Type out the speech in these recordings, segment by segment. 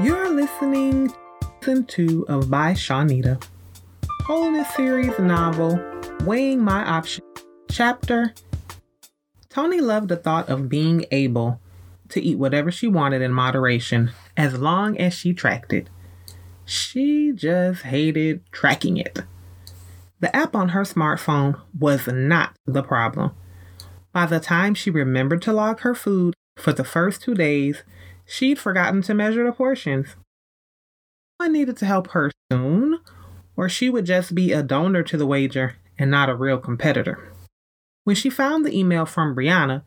You're listening to season two of By Shawnita, Wholeness series novel, Weighing My Options, chapter. Tony loved the thought of being able to eat whatever she wanted in moderation as long as she tracked it. She just hated tracking it. The app on her smartphone was not the problem. By the time she remembered to log her food for the first two days, she'd forgotten to measure the portions. I needed to help her soon, or she would just be a donor to the wager and not a real competitor. When she found the email from Brianna,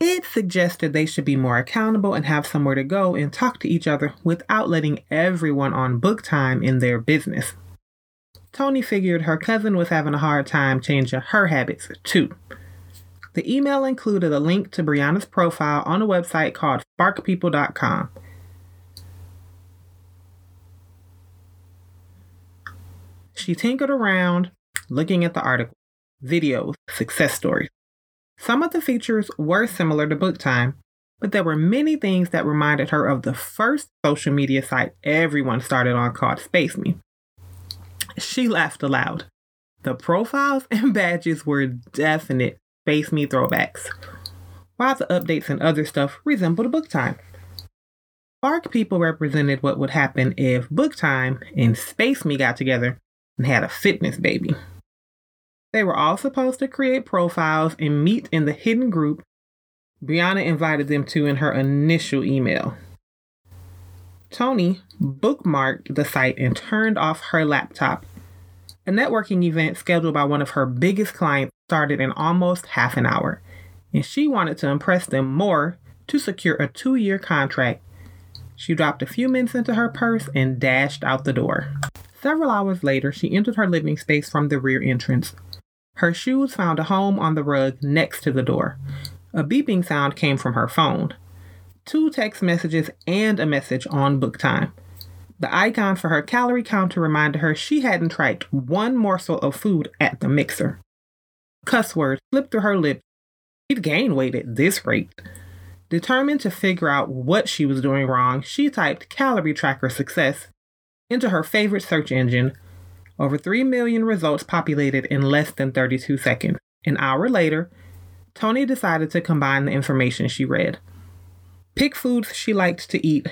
it suggested they should be more accountable and have somewhere to go and talk to each other without letting everyone on book time in their business. Tony figured her cousin was having a hard time changing her habits too. The email included a link to Brianna's profile on a website called sparkpeople.com. She tinkered around, looking at the article, videos, success stories. Some of the features were similar to book time, but there were many things that reminded her of the first social media site everyone started on called Space Me. She laughed aloud. The profiles and badges were definite Space Me throwbacks, while the updates and other stuff resembled a book time. Spark People represented what would happen if Book Time and Space Me got together and had a fitness baby. They were all supposed to create profiles and meet in the hidden group Brianna invited them to in her initial email. Tony bookmarked the site and turned off her laptop. A networking event scheduled by one of her biggest clients started in almost half an hour, and she wanted to impress them more to secure a two year contract. She dropped a few minutes into her purse and dashed out the door. Several hours later, she entered her living space from the rear entrance. Her shoes found a home on the rug next to the door. A beeping sound came from her phone. Two text messages and a message on book time. The icon for her calorie counter reminded her she hadn't tracked one morsel of food at the mixer. Cuss words slipped through her lips. She'd gained weight at this rate. Determined to figure out what she was doing wrong, she typed calorie tracker success into her favorite search engine. Over 3 million results populated in less than 32 seconds. An hour later, Tony decided to combine the information she read. Pick foods she liked to eat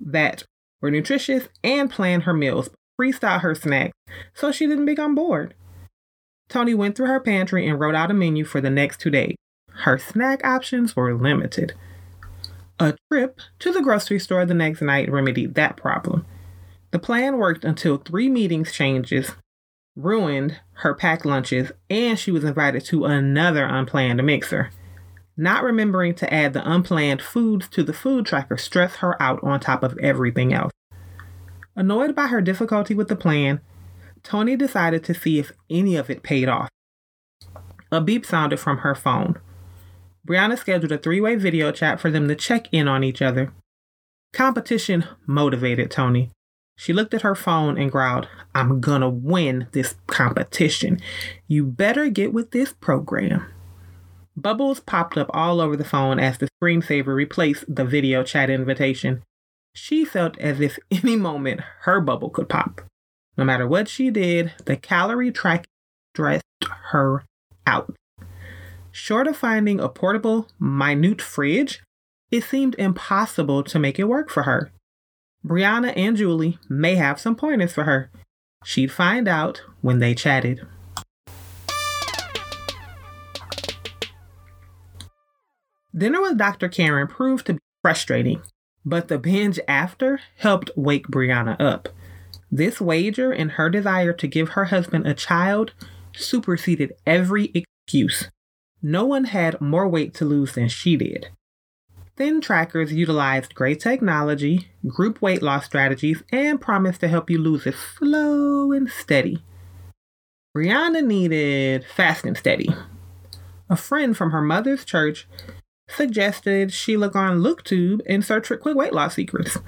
that were nutritious and plan her meals, freestyle her snacks so she didn't become bored. Toni went through her pantry and wrote out a menu for the next two days. Her snack options were limited. A trip to the grocery store the next night remedied that problem. The plan worked until three meetings changes ruined her packed lunches and she was invited to another unplanned mixer. Not remembering to add the unplanned foods to the food tracker stressed her out on top of everything else. Annoyed by her difficulty with the plan, Toni decided to see if any of it paid off. A beep sounded from her phone. Brianna scheduled a three way video chat for them to check in on each other. Competition motivated Tony. She looked at her phone and growled, I'm gonna win this competition. You better get with this program. Bubbles popped up all over the phone as the screensaver replaced the video chat invitation. She felt as if any moment her bubble could pop. No matter what she did, the calorie track stressed her out. Short of finding a portable, minute fridge, it seemed impossible to make it work for her. Brianna and Julie may have some pointers for her. She'd find out when they chatted. Dinner with Dr. Karen proved to be frustrating, but the binge after helped wake Brianna up. This wager and her desire to give her husband a child superseded every excuse. No one had more weight to lose than she did. Thin trackers utilized great technology, group weight loss strategies, and promised to help you lose it slow and steady. Brianna needed fast and steady. A friend from her mother's church suggested she look on LookTube and search for quick weight loss secrets.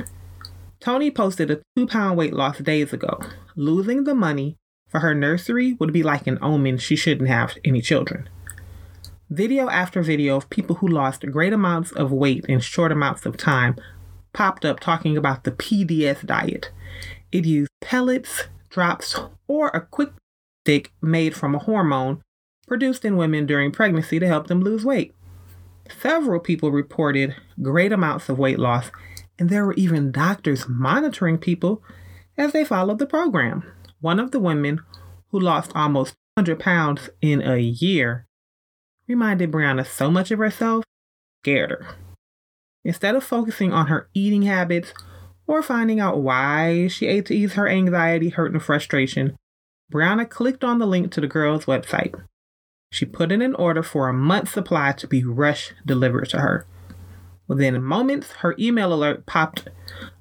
Toni posted a two pound weight loss days ago. Losing the money for her nursery would be like an omen she shouldn't have any children. Video after video of people who lost great amounts of weight in short amounts of time popped up talking about the PDS diet. It used pellets, drops, or a quick stick made from a hormone produced in women during pregnancy to help them lose weight. Several people reported great amounts of weight loss, and there were even doctors monitoring people as they followed the program. One of the women who lost almost 100 pounds in a year reminded Brianna so much of herself, scared her. Instead of focusing on her eating habits or finding out why she ate to ease her anxiety, hurt, and frustration, Brianna clicked on the link to the girl's website. She put in an order for a month's supply to be rush delivered to her. Within moments, her email alert popped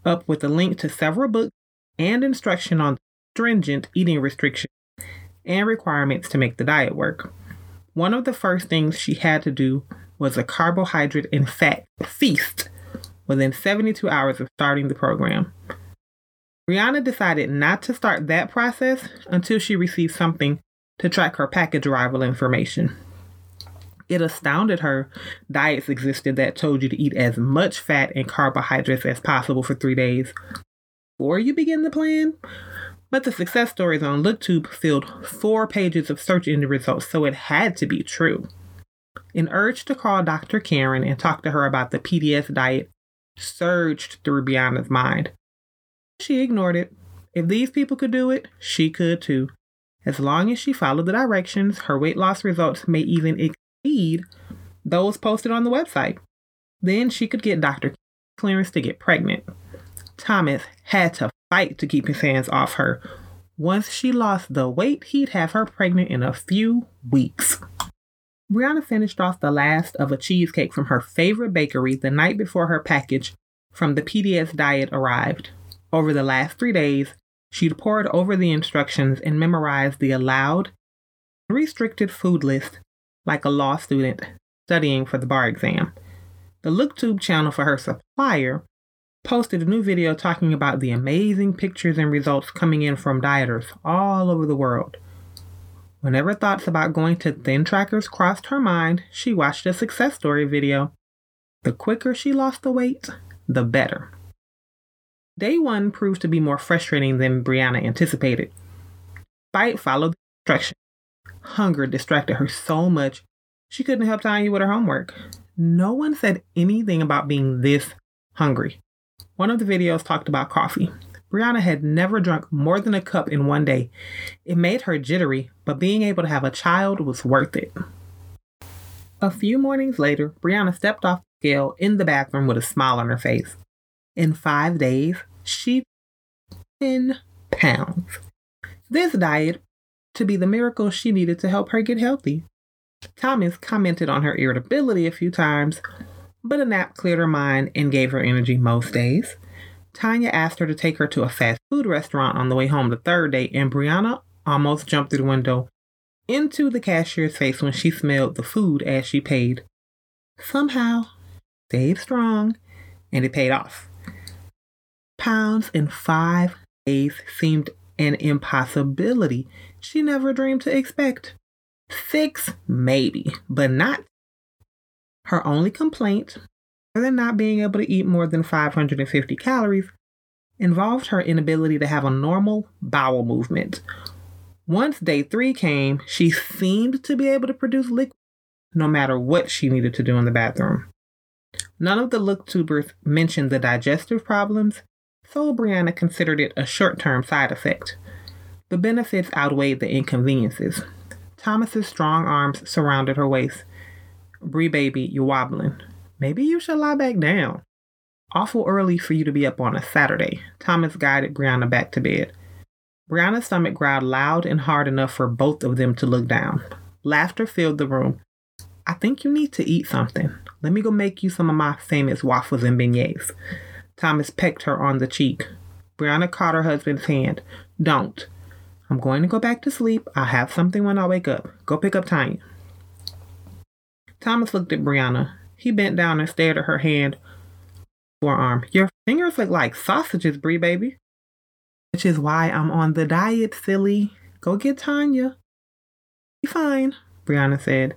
up with a link to several books and instruction on stringent eating restrictions and requirements to make the diet work. One of the first things she had to do was a carbohydrate and fat feast within 72 hours of starting the program. Brianna decided not to start that process until she received something to track her package arrival information. It astounded her diets existed that told you to eat as much fat and carbohydrates as possible for three days before you begin the plan. But the success stories on LookTube filled four pages of search engine results, so it had to be true. An urge to call Dr. Karen and talk to her about the PDS diet surged through Brianna's mind. She ignored it. If these people could do it, she could too. As long as she followed the directions, her weight loss results may even exceed those posted on the website. Then she could get Dr. clearance to get pregnant. Thomas had to fight to keep his hands off her. Once she lost the weight, he'd have her pregnant in a few weeks. Brianna finished off the last of a cheesecake from her favorite bakery the night before her package from the PDS diet arrived. Over the last three days, she'd pored over the instructions and memorized the allowed, restricted food list like a law student studying for the bar exam. The LookTube channel for her supplier posted a new video talking about the amazing pictures and results coming in from dieters all over the world. Whenever thoughts about going to thin trackers crossed her mind, she watched a success story video. The quicker she lost the weight, the better. Day one proved to be more frustrating than Brianna anticipated. Fight followed the instructions. Hunger distracted her so much she couldn't help Tanya with her homework. No one said anything about being this hungry. One of the videos talked about coffee. Brianna had never drunk more than a cup in one day. It made her jittery, but being able to have a child was worth it. A few mornings later, Brianna stepped off the scale in the bathroom with a smile on her face. In five days, she 10 pounds. This diet to be the miracle she needed to help her get healthy. Thomas commented on her irritability a few times, but a nap cleared her mind and gave her energy most days. Tanya asked her to take her to a fast food restaurant on the way home the third day, and Brianna almost jumped through the window into the cashier's face when she smelled the food as she paid. Somehow, stayed strong, and it paid off. Pounds in five days seemed an impossibility she never dreamed to expect. Six, maybe, but not. Her only complaint other than not being able to eat more than 550 calories involved her inability to have a normal bowel movement. Once day three came, she seemed to be able to produce liquid no matter what she needed to do in the bathroom. None of the looktubers mentioned the digestive problems, Brianna considered it a short term side effect. The benefits outweighed the inconveniences. Thomas's strong arms surrounded her waist. Bree baby, you're wobbling. Maybe you should lie back down. Awful early for you to be up on a Saturday. Thomas guided Brianna back to bed. Brianna's stomach growled loud and hard enough for both of them to look down. Laughter filled the room. I think you need to eat something. Let me go make you some of my famous waffles and beignets. Thomas pecked her on the cheek. Brianna caught her husband's hand. Don't. I'm going to go back to sleep. I'll have something when I wake up. Go pick up Tanya. Thomas looked at Brianna. He bent down and stared at her hand, forearm. Your fingers look like sausages, Bree baby. Which is why I'm on the diet, silly. Go get Tanya. Be fine, Brianna said.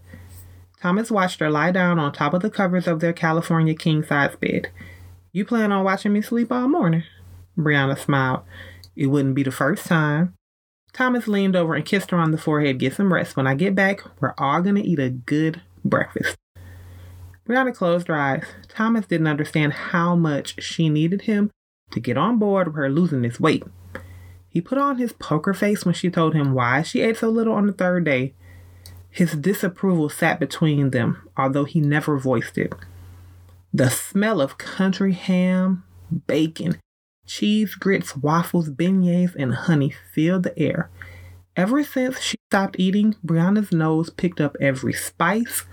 Thomas watched her lie down on top of the covers of their California king size bed. You plan on watching me sleep all morning? Brianna smiled. It wouldn't be the first time. Thomas leaned over and kissed her on the forehead. Get some rest. When I get back, we're all going to eat a good breakfast. Brianna closed her eyes. Thomas didn't understand how much she needed him to get on board with her losing this weight. He put on his poker face when she told him why she ate so little on the third day. His disapproval sat between them, although he never voiced it. The smell of country ham, bacon, cheese grits, waffles, beignets, and honey filled the air. Ever since she stopped eating, Brianna's nose picked up every spice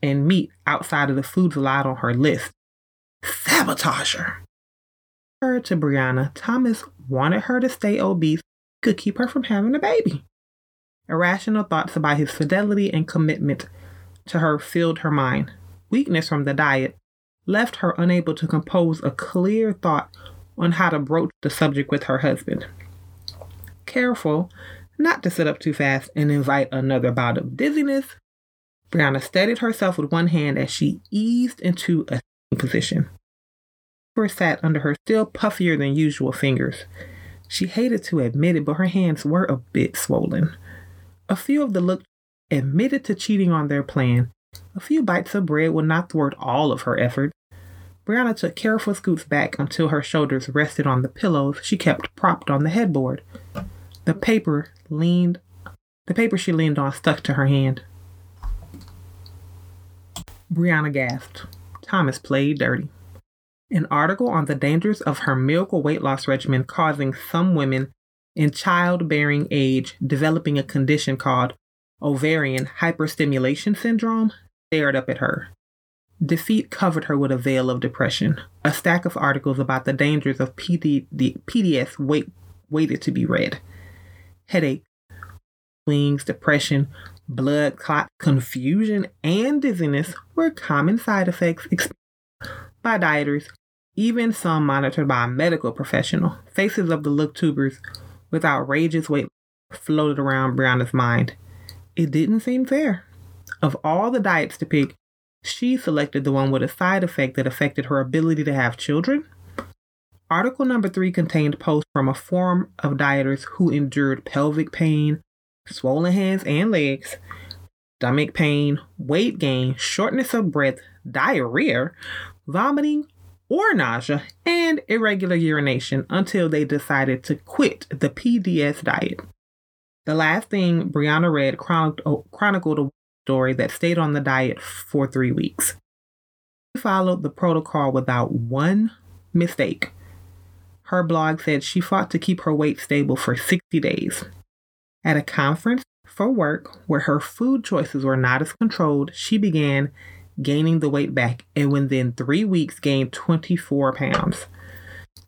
and meat outside of the foods allowed on her list. Sabotage her. Her to Brianna, Thomas wanted her to stay obese, could keep her from having a baby. Irrational thoughts about his fidelity and commitment to her filled her mind. Weakness from the diet left her unable to compose a clear thought on how to broach the subject with her husband. Careful not to sit up too fast and invite another bout of dizziness, Brianna steadied herself with one hand as she eased into a position. Her sat under her still puffier than usual fingers. She hated to admit it, but her hands were a bit swollen. A few of the look admitted to cheating on their plan. A few bites of bread would not thwart all of her efforts. Brianna took careful scoots back until her shoulders rested on the pillows she kept propped on the headboard. The paper leaned the paper she leaned on stuck to her hand. Brianna gasped. Thomas played dirty. An article on the dangers of her miracle weight loss regimen causing some women in childbearing age developing a condition called ovarian hyperstimulation syndrome stared up at her. Defeat covered her with a veil of depression. A stack of articles about the dangers of PD, the PDS wait, waited to be read. Headache, wings, depression, blood clot, confusion, and dizziness were common side effects experienced by dieters, even some monitored by a medical professional. Faces of the looktubers with outrageous weight floated around Brianna's mind. It didn't seem fair. Of all the diets to pick, she selected the one with a side effect that affected her ability to have children. Article number three contained posts from a forum of dieters who endured pelvic pain, swollen hands and legs, stomach pain, weight gain, shortness of breath, diarrhea, vomiting, or nausea, and irregular urination until they decided to quit the PDS diet. The last thing Brianna read chronicled a story that stayed on the diet for three weeks. She followed the protocol without one mistake. Her blog said she fought to keep her weight stable for 60 days. At a conference for work where her food choices were not as controlled, she began gaining the weight back and within three weeks gained 24 pounds.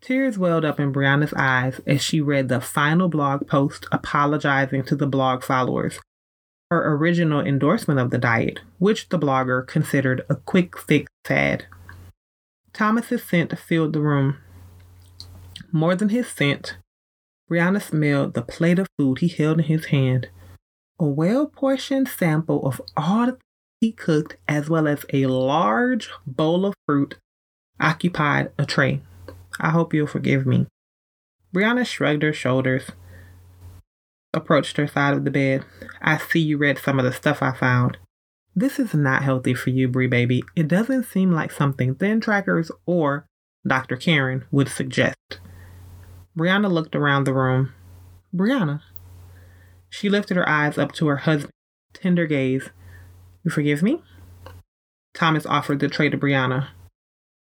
Tears welled up in Brianna's eyes as she read the final blog post apologizing to the blog followers her original endorsement of the diet, which the blogger considered a quick fix fad. Thomas's scent filled the room. More than his scent, Brianna smelled the plate of food he held in his hand. A well portioned sample of all the he cooked, as well as a large bowl of fruit, occupied a tray. I hope you'll forgive me. Brianna shrugged her shoulders approached her side of the bed. I see you read some of the stuff I found. This is not healthy for you, Brie baby. It doesn't seem like something Thin Trackers or Dr. Karen would suggest. Brianna looked around the room. Brianna. She lifted her eyes up to her husband's tender gaze. You forgive me? Thomas offered the tray to Brianna.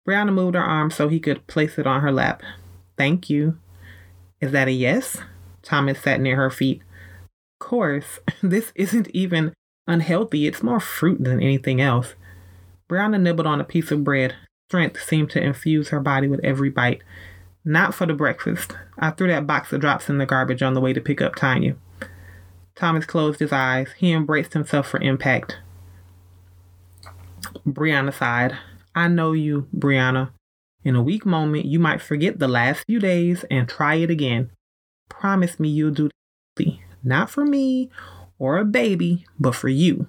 Brianna moved her arm so he could place it on her lap. Thank you. Is that a yes? Thomas sat near her feet. Of course, this isn't even unhealthy. It's more fruit than anything else. Brianna nibbled on a piece of bread. Strength seemed to infuse her body with every bite. Not for the breakfast. I threw that box of drops in the garbage on the way to pick up Tanya. Thomas closed his eyes. He embraced himself for impact. Brianna sighed. I know you, Brianna. In a weak moment, you might forget the last few days and try it again. Promise me you'll do this. Not for me or a baby, but for you.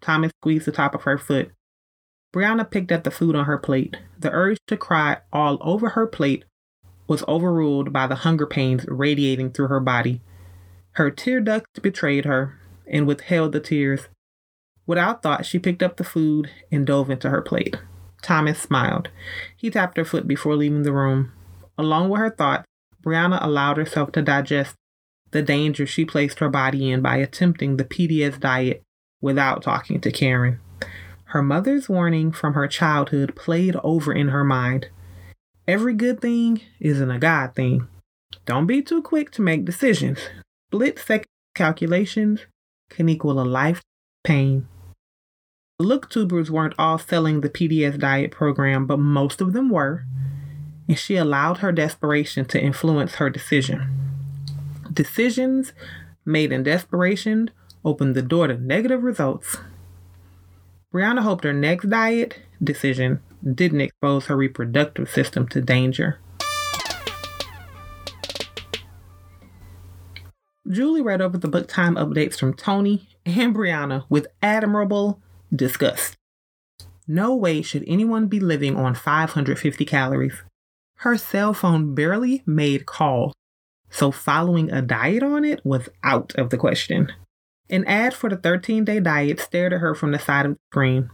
Thomas squeezed the top of her foot. Brianna picked at the food on her plate. The urge to cry all over her plate was overruled by the hunger pains radiating through her body. Her tear ducts betrayed her and withheld the tears. Without thought, she picked up the food and dove into her plate. Thomas smiled. He tapped her foot before leaving the room. Along with her thoughts, Brianna allowed herself to digest the danger she placed her body in by attempting the PDS diet without talking to Karen. Her mother's warning from her childhood played over in her mind. Every good thing isn't a God thing. Don't be too quick to make decisions. Split second calculations can equal a life pain. The Looktubers weren't all selling the PDS diet program, but most of them were, and she allowed her desperation to influence her decision. Decisions made in desperation opened the door to negative results. Brianna hoped her next diet decision didn't expose her reproductive system to danger. Julie read over the book time updates from Tony and Brianna with admirable disgust. No way should anyone be living on 550 calories. Her cell phone barely made calls, so following a diet on it was out of the question. An ad for the 13 day diet stared at her from the side of the screen.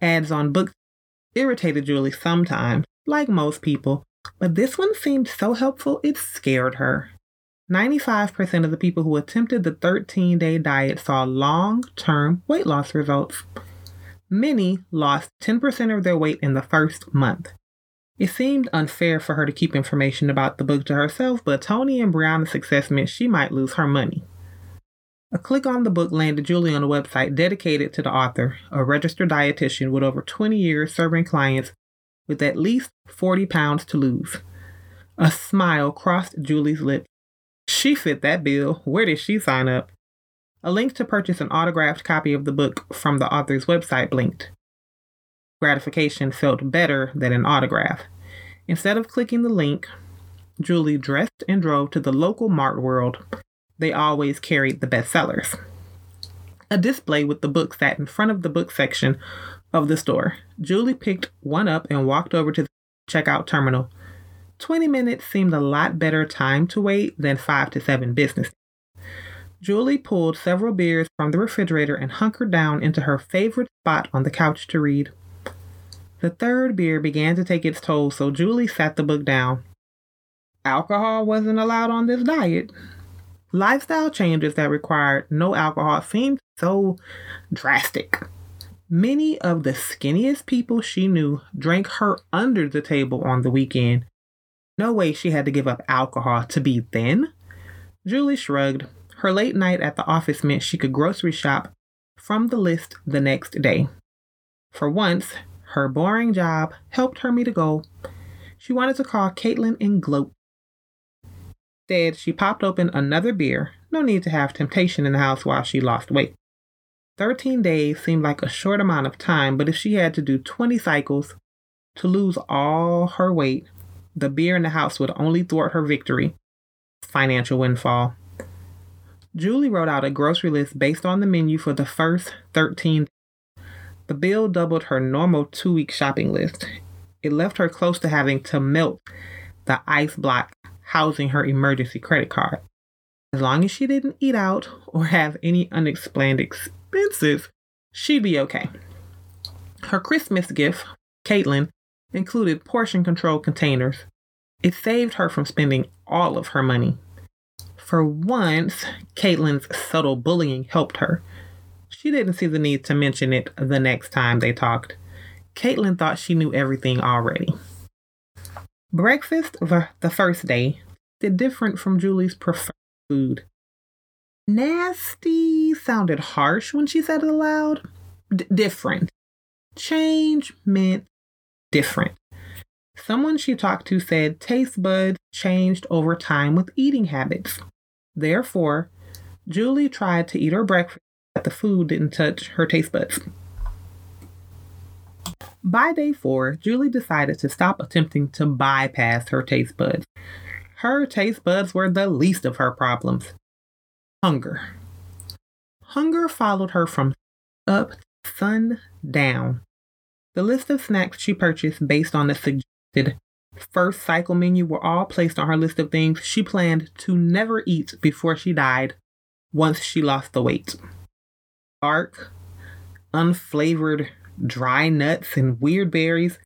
Ads on books irritated Julie sometimes, like most people, but this one seemed so helpful it scared her. 95% of the people who attempted the 13 day diet saw long term weight loss results. Many lost 10% of their weight in the first month. It seemed unfair for her to keep information about the book to herself, but Tony and Brianna's success meant she might lose her money. A click on the book landed Julie on a website dedicated to the author, a registered dietitian with over 20 years serving clients with at least 40 pounds to lose. A smile crossed Julie's lips. She fit that bill. Where did she sign up? A link to purchase an autographed copy of the book from the author's website blinked. Gratification felt better than an autograph. Instead of clicking the link, Julie dressed and drove to the local Mart World. They always carried the bestsellers. A display with the book sat in front of the book section of the store. Julie picked one up and walked over to the checkout terminal. 20 minutes seemed a lot better time to wait than 5 to 7 business. Julie pulled several beers from the refrigerator and hunkered down into her favorite spot on the couch to read. The third beer began to take its toll, so Julie sat the book down. Alcohol wasn't allowed on this diet. Lifestyle changes that required no alcohol seemed so drastic. Many of the skinniest people she knew drank her under the table on the weekend no way she had to give up alcohol to be thin. Julie shrugged. Her late night at the office meant she could grocery shop from the list the next day. For once, her boring job helped her meet a goal. She wanted to call Caitlin and gloat. Instead, she popped open another beer. No need to have temptation in the house while she lost weight. 13 days seemed like a short amount of time, but if she had to do 20 cycles to lose all her weight, the beer in the house would only thwart her victory. Financial windfall. Julie wrote out a grocery list based on the menu for the first 13 the bill doubled her normal two week shopping list. It left her close to having to melt the ice block housing her emergency credit card. As long as she didn't eat out or have any unexplained expenses, she'd be okay. Her Christmas gift, Caitlin, included portion control containers. It saved her from spending all of her money. For once, Caitlin's subtle bullying helped her. She didn't see the need to mention it the next time they talked. Caitlin thought she knew everything already. Breakfast the first day did different from Julie's preferred food. Nasty sounded harsh when she said it aloud. D- different. Change meant different. Someone she talked to said taste buds changed over time with eating habits. Therefore, Julie tried to eat her breakfast, but the food didn't touch her taste buds. By day four, Julie decided to stop attempting to bypass her taste buds. Her taste buds were the least of her problems. Hunger. Hunger followed her from up sun down. The list of snacks she purchased based on the suggested first cycle menu were all placed on her list of things she planned to never eat before she died once she lost the weight. Dark, unflavored dry nuts and weird berries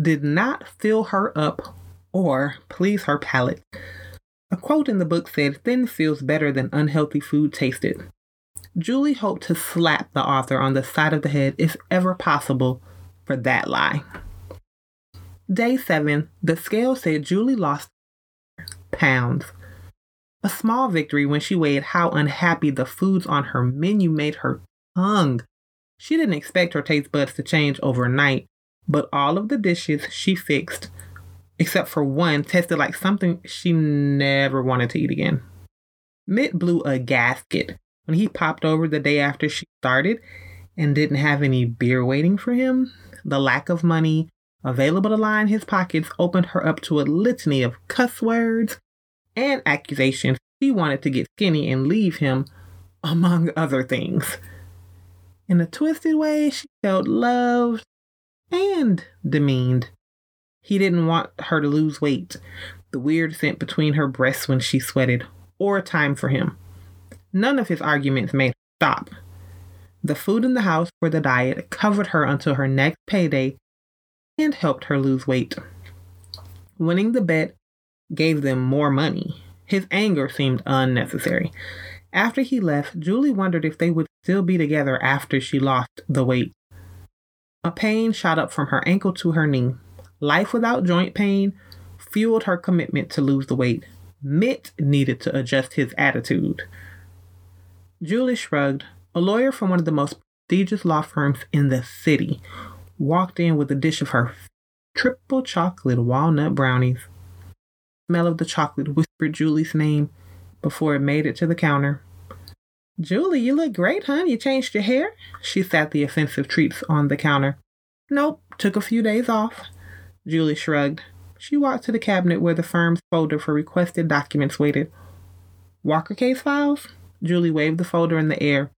did not fill her up or please her palate. A quote in the book said, Thin feels better than unhealthy food tasted. Julie hoped to slap the author on the side of the head if ever possible for that lie. Day seven, the scale said Julie lost pounds. A small victory when she weighed how unhappy the foods on her menu made her tongue. She didn't expect her taste buds to change overnight, but all of the dishes she fixed, except for one, tasted like something she never wanted to eat again. Mitt blew a gasket when he popped over the day after she started and didn't have any beer waiting for him. The lack of money available to line his pockets opened her up to a litany of cuss words and accusations she wanted to get skinny and leave him, among other things. In a twisted way, she felt loved and demeaned. He didn't want her to lose weight, the weird scent between her breasts when she sweated, or time for him. None of his arguments made her stop. The food in the house for the diet covered her until her next payday and helped her lose weight. Winning the bet gave them more money. His anger seemed unnecessary. After he left, Julie wondered if they would still be together after she lost the weight. A pain shot up from her ankle to her knee. Life without joint pain fueled her commitment to lose the weight. Mitt needed to adjust his attitude. Julie shrugged. A lawyer from one of the most prestigious law firms in the city walked in with a dish of her triple chocolate walnut brownies. The Smell of the chocolate whispered Julie's name before it made it to the counter. Julie, you look great, hon. You changed your hair? She sat the offensive treats on the counter. Nope, took a few days off. Julie shrugged. She walked to the cabinet where the firm's folder for requested documents waited. Walker case files? Julie waved the folder in the air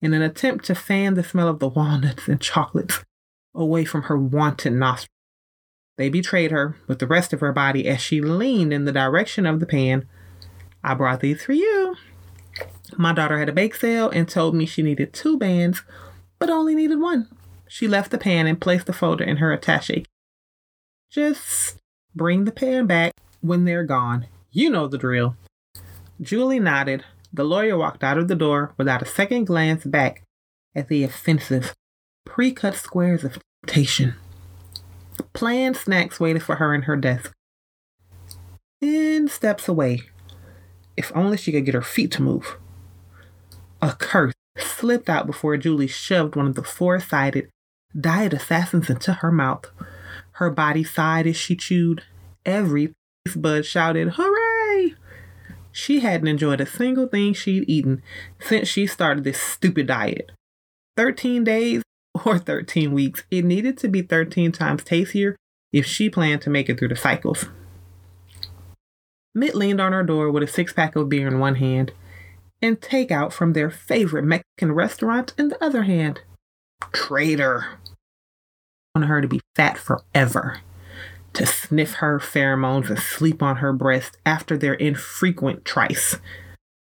in an attempt to fan the smell of the walnuts and chocolates away from her wanton nostrils. They betrayed her with the rest of her body as she leaned in the direction of the pan. I brought these for you. My daughter had a bake sale and told me she needed two bands, but only needed one. She left the pan and placed the folder in her attache. Just bring the pan back when they're gone. You know the drill. Julie nodded, the lawyer walked out of the door without a second glance back at the offensive, pre cut squares of temptation. Planned snacks waited for her in her desk. Ten steps away. If only she could get her feet to move. A curse slipped out before Julie shoved one of the four sided diet assassins into her mouth. Her body sighed as she chewed. Every bud shouted, Hooray! She hadn't enjoyed a single thing she'd eaten since she started this stupid diet. 13 days or 13 weeks, it needed to be 13 times tastier if she planned to make it through the cycles. Mitt leaned on her door with a six pack of beer in one hand and takeout from their favorite Mexican restaurant in the other hand. Traitor. I wanted her to be fat forever to sniff her pheromones and sleep on her breast after their infrequent trice.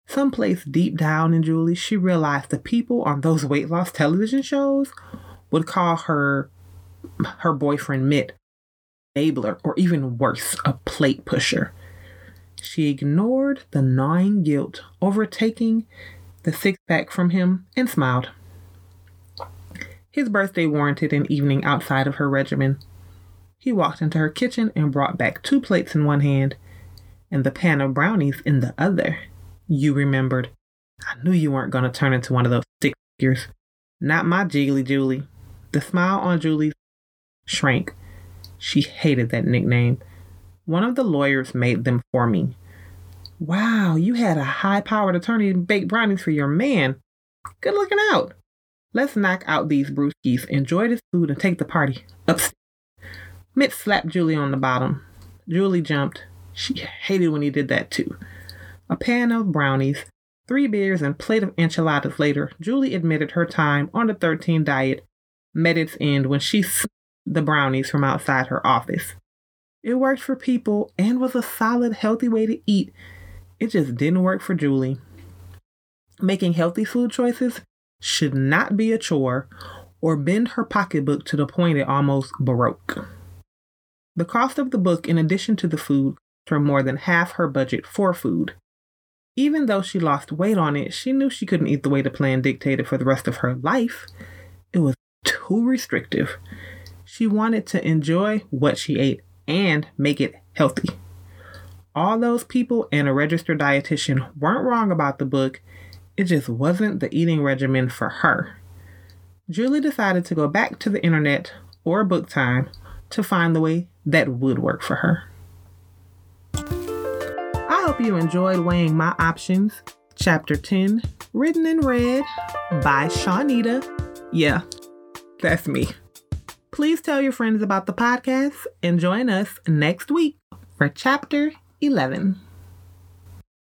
Someplace deep down in Julie, she realized the people on those weight loss television shows would call her her boyfriend Mitt enabler or even worse, a plate pusher. She ignored the gnawing guilt overtaking the six pack from him and smiled. His birthday warranted an evening outside of her regimen. He walked into her kitchen and brought back two plates in one hand and the pan of brownies in the other. You remembered. I knew you weren't going to turn into one of those stick figures. Not my Jiggly Julie. The smile on Julie shrank. She hated that nickname. One of the lawyers made them for me. Wow, you had a high powered attorney bake brownies for your man. Good looking out. Let's knock out these brewskis, enjoy this food, and take the party upstairs. Mitt slapped Julie on the bottom. Julie jumped. She hated when he did that too. A pan of brownies, three beers, and plate of enchiladas later, Julie admitted her time on the 13 diet met its end when she saw the brownies from outside her office. It worked for people and was a solid, healthy way to eat. It just didn't work for Julie. Making healthy food choices should not be a chore or bend her pocketbook to the point it almost broke. The cost of the book, in addition to the food, for more than half her budget for food. Even though she lost weight on it, she knew she couldn't eat the way the plan dictated for the rest of her life. It was too restrictive. She wanted to enjoy what she ate and make it healthy. All those people and a registered dietitian weren't wrong about the book, it just wasn't the eating regimen for her. Julie decided to go back to the internet or book time to find the way that would work for her. I hope you enjoyed weighing my options. Chapter 10, written in red by Shawnita. Yeah, that's me. Please tell your friends about the podcast and join us next week for Chapter 11.